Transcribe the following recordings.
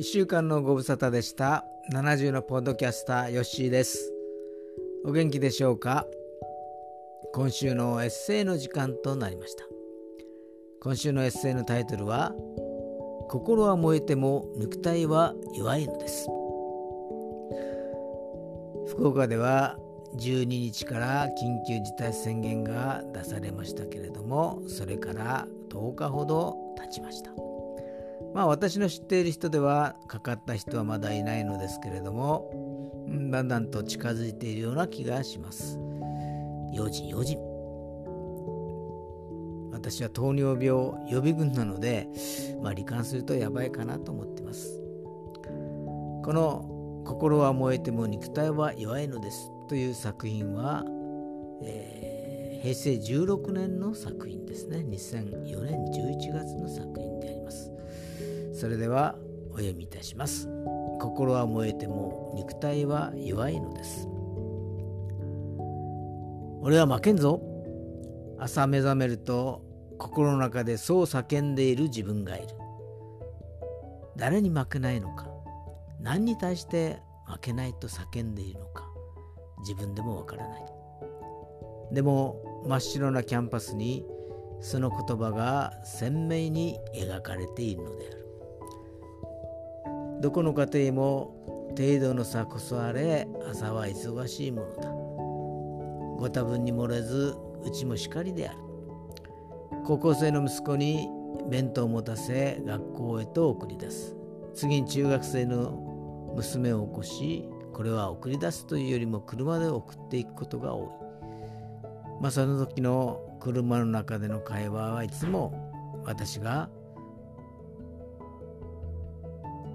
1週間のご無沙汰でした。70のポッドキャスターヨッシーです。お元気でしょうか？今週のエッセイの時間となりました。今週のエッセイのタイトルは心は燃えても肉体は弱いのです。福岡では12日から緊急事態宣言が出されましたけれどもそれから10日ほど経ちました。まあ私の知っている人ではかかった人はまだいないのですけれどもだんだんと近づいているような気がします。用心用心。私は糖尿病予備軍なので、まあ、罹患するとやばいかなと思ってます。この「心は燃えても肉体は弱いのです」という作品は、えー、平成16年の作品ですね。2004年11月の作品であります。それではお読みいたします。心は燃えても肉体は弱いのです。俺は負けんぞ。朝目覚めると心の中でそう叫んでいる自分がいる。誰に負けないのか。何に対して負けないと叫んでいるのか。自分でもわからない。でも真っ白なキャンパスにその言葉が鮮明に描かれているのである。どこの家庭も程度の差こそあれ朝は忙しいものだ。ご多分に漏れずうちもしかりである。高校生の息子に弁当を持たせ学校へと送り出す。次に中学生の娘を起こしこれは送り出すというよりも車で送っていくことが多い。まあその時の車の中での会話はいつも私が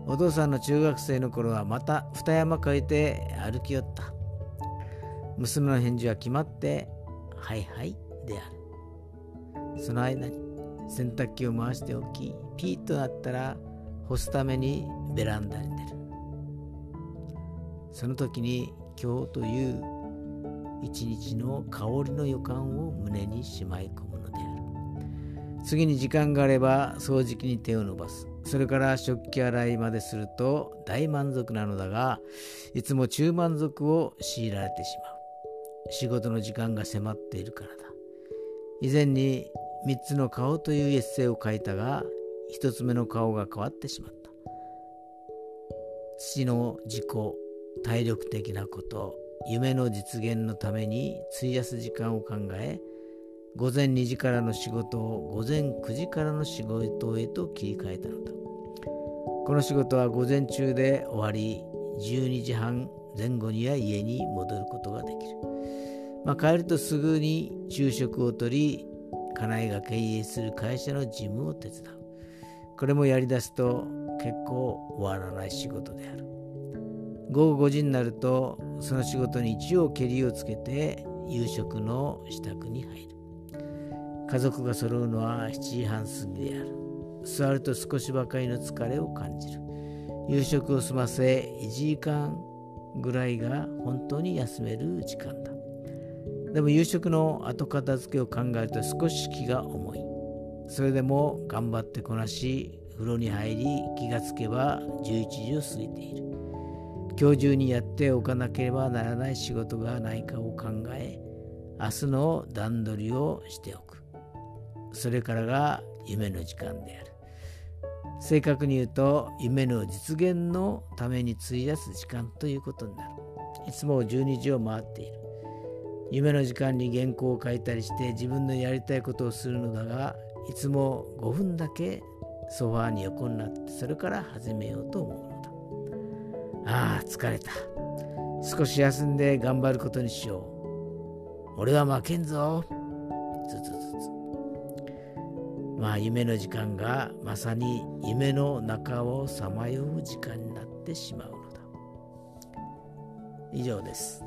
お父さんの中学生の頃はまた二山越えて歩き寄った。娘の返事は決まって、はいはいである。その間に洗濯機を回しておき、ピーッとなったら干すためにベランダに出る。その時に今日という一日の香りの予感を胸にしまい込むのである。次に時間があれば掃除機に手を伸ばす。それから食器洗いまですると大満足なのだが、いつも中満足を強いられてしまう。仕事の時間が迫っているからだ。以前に3つの顔というエッセイを書いたが、1つ目の顔が変わってしまった。父の自己、体力的なこと、夢の実現のために費やす時間を考え、午前2時からの仕事を午前9時からの仕事へと切り替えたのだ。この仕事は午前中で終わり12時半前後には家に戻ることができる、まあ、帰るとすぐに昼食をとり家内が経営する会社の事務を手伝う。これもやりだすと結構終わらない仕事である。午後5時になるとその仕事に一応けりをつけて夕食の支度に入る。家族が揃うのは7時半過ぎである。座ると少しばかりの疲れを感じる。夕食を済ませ1時間ぐらいが本当に休める時間だ。でも夕食の後片付けを考えると少し気が重い。それでも頑張ってこなし風呂に入り気がつけば11時を過ぎている。今日中にやっておかなければならない仕事がないかを考え明日の段取りをしておく。それからが夢の時間である。正確に言うと夢の実現のために費やす時間ということになる。いつも12時を回っている。夢の時間に原稿を書いたりして自分のやりたいことをするのだがいつも5分だけソファーに横になってそれから始めようと思うのだ。ああ疲れた。少し休んで頑張ることにしよう。俺は負けんぞ。ずつずつ。まあ夢の時間がまさに夢の中をさまよう時間になってしまうのだ。以上です、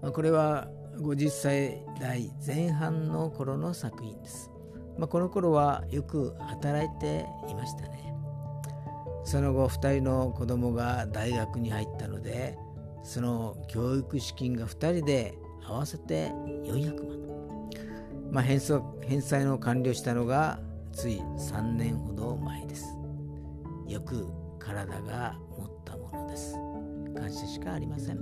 まあ、これは50歳代前半の頃の作品です、まあ、この頃はよく働いていましたね。その後2人の子供が大学に入ったのでその教育資金が2人で合わせて400万。まあ、返済返済の完了したのがつい3年ほど前です。よく体が持ったものです感謝しかありません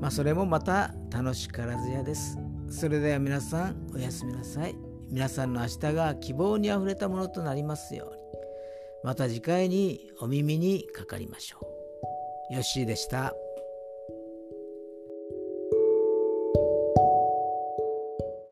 まあそれもまた楽しからずやですそれでは皆さんおやすみなさい皆さんの明日が希望にあふれたものとなりますようにまた次回にお耳にかかりましょう。よッしーでした。